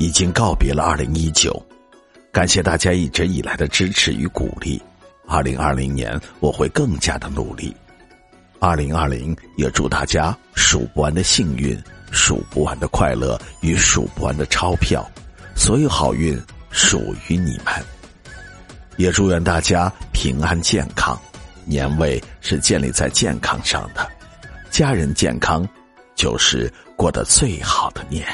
已经告别了二零一九，感谢大家一直以来的支持与鼓励。二零二零年我会更加的努力。二零二零也祝大家数不完的幸运、数不完的快乐与数不完的钞票，所有好运属于你们。也祝愿大家平安健康。年味是建立在健康上的，家人健康就是过得最好的年。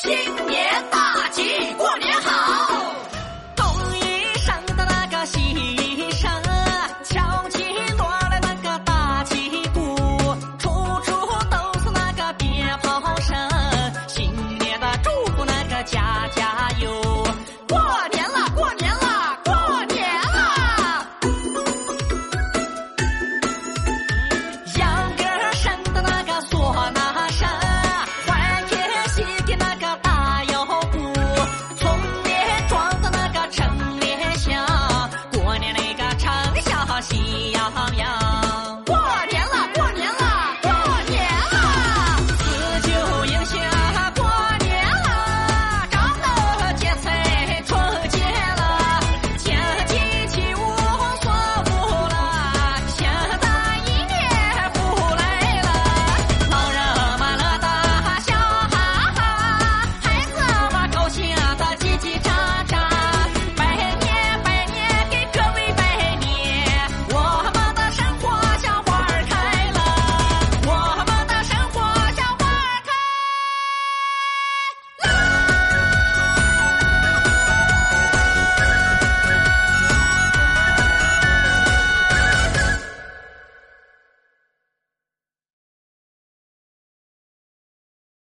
新年